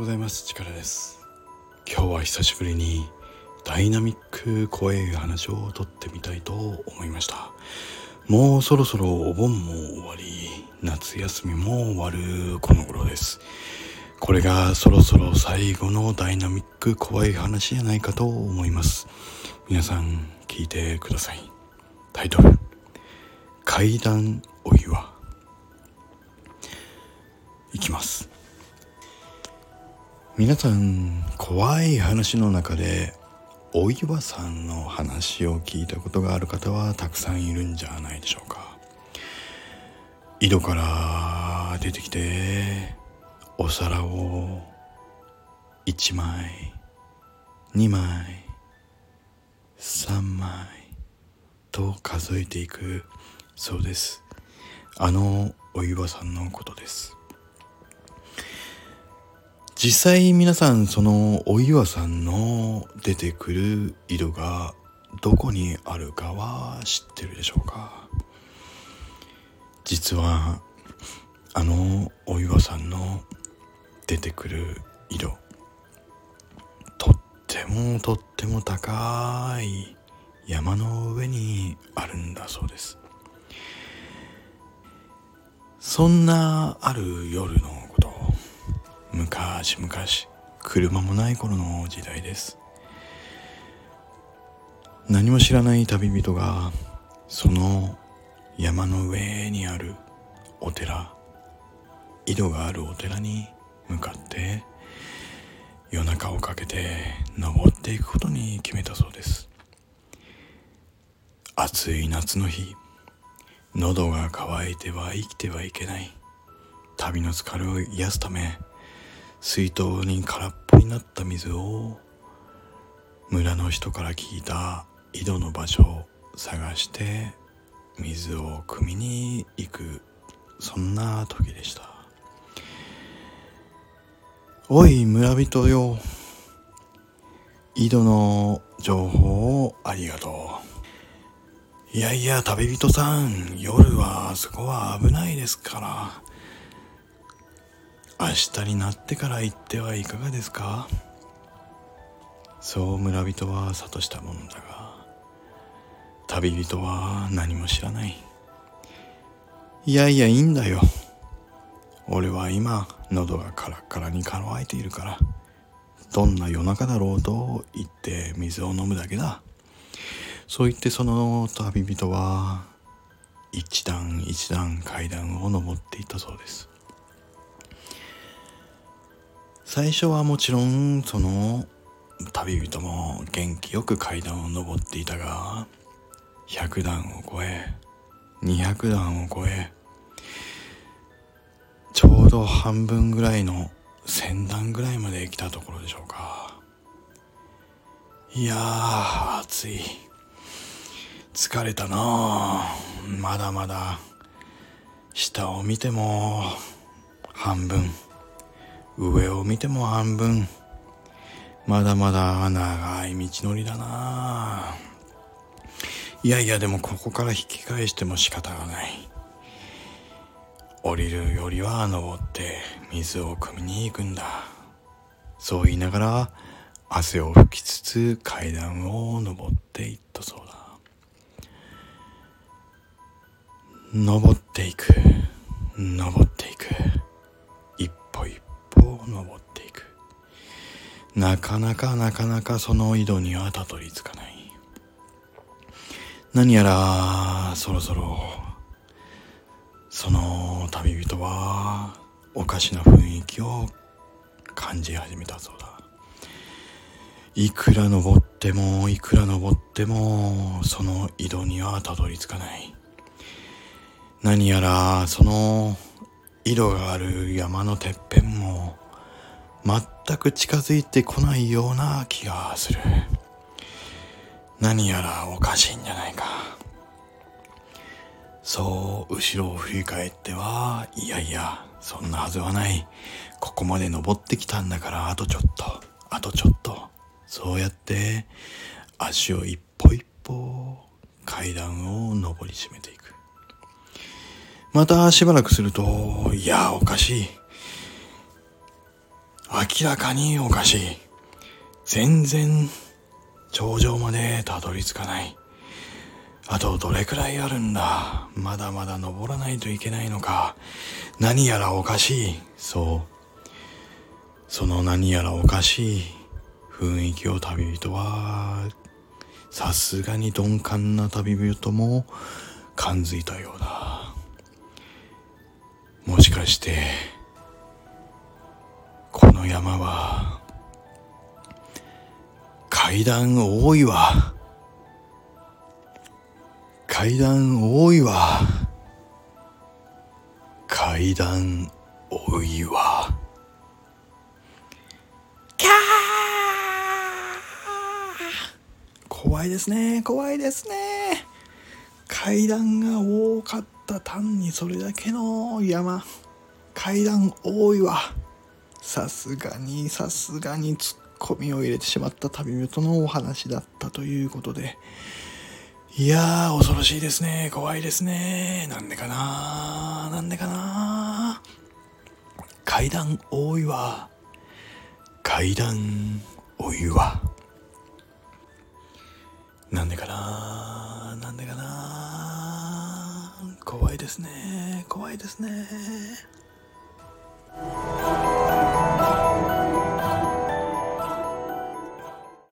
ございます。力です。今日は久しぶりにダイナミック怖い話を撮ってみたいと思いました。もうそろそろお盆も終わり夏休みも終わるこの頃です。これがそろそろ最後のダイナミック怖い話じゃないかと思います。皆さん聞いてください。タイトル。階段お岩いきます。皆さん怖い話の中でお岩さんの話を聞いたことがある方はたくさんいるんじゃないでしょうか。井戸から出てきてお皿を1枚2枚3枚と数えていくそうです。あのお岩さんのことです。実際皆さんそのお岩さんの出てくる井戸がどこにあるかは知ってるでしょうか？実はあのお岩さんの出てくる井戸とってもとっても高い山の上にあるんだそうです。そんなある夜の昔々車もない頃の時代です。何も知らない旅人がその山の上にあるお寺井戸があるお寺に向かって夜中をかけて登っていくことに決めたそうです。暑い夏の日喉が渇いては生きてはいけない。旅の疲れを癒すため水筒に空っぽになった水を村の人から聞いた井戸の場所を探して水を汲みに行くそんな時でした。おい村人よ。井戸の情報をありがとう。いやいや旅人さん夜はあそこは危ないですから。明日になってから行ってはいかがですか？そう村人は諭したものだが旅人は何も知らない。いやいやいいんだよ。俺は今喉がカラッカラに乾いているからどんな夜中だろうと言って水を飲むだけだ。そう言ってその旅人は一段一段階段を登っていったそうです。最初はもちろんその旅人も元気よく階段を登っていたが100段を超え200段を超えちょうど半分ぐらいの1000段ぐらいまで来たところでしょうか。いやー暑い。疲れたな。まだまだ下を見ても半分。上を見ても半分。まだまだ長い道のりだな。いやいやでもここから引き返しても仕方がない。降りるよりは登って水を汲みに行くんだ。そう言いながら汗を拭きつつ階段を登っていったそうだ。登っていく。登って登っていく。なかなかなかなかその井戸にはたどり着かない。何やらそろそろその旅人はおかしな雰囲気を感じ始めたそうだ。いくら登ってもいくら登ってもその井戸にはたどり着かない。何やらその井戸がある山のてっぺんも全く近づいてこないような気がする。何やらおかしいんじゃないか。そう後ろを振り返ってはいやいやそんなはずはない。ここまで登ってきたんだからあとちょっとあとちょっと。そうやって足を一歩一歩階段を登り締めていく。またしばらくするといやおかしい。明らかにおかしい。全然頂上までたどり着かない。あとどれくらいあるんだまだまだ登らないといけないのか。何やらおかしい。そう。その何やらおかしい雰囲気を旅人は、さすがに鈍感な旅人も感づいたようだ。もしかして、この山は、階段多いわ。階段多いわ。階段多いわ。キャー怖いですね、怖いですね。階段が多かった単にそれだけの山。階段多いわ。さすがに、さすがにツッコミを入れてしまった旅人のお話だったということで、いやー、恐ろしいですね。怖いですね。なんでかななんでかな階段多いわ。階段多いわ。なんでかななんでかな怖いですね。怖いですね。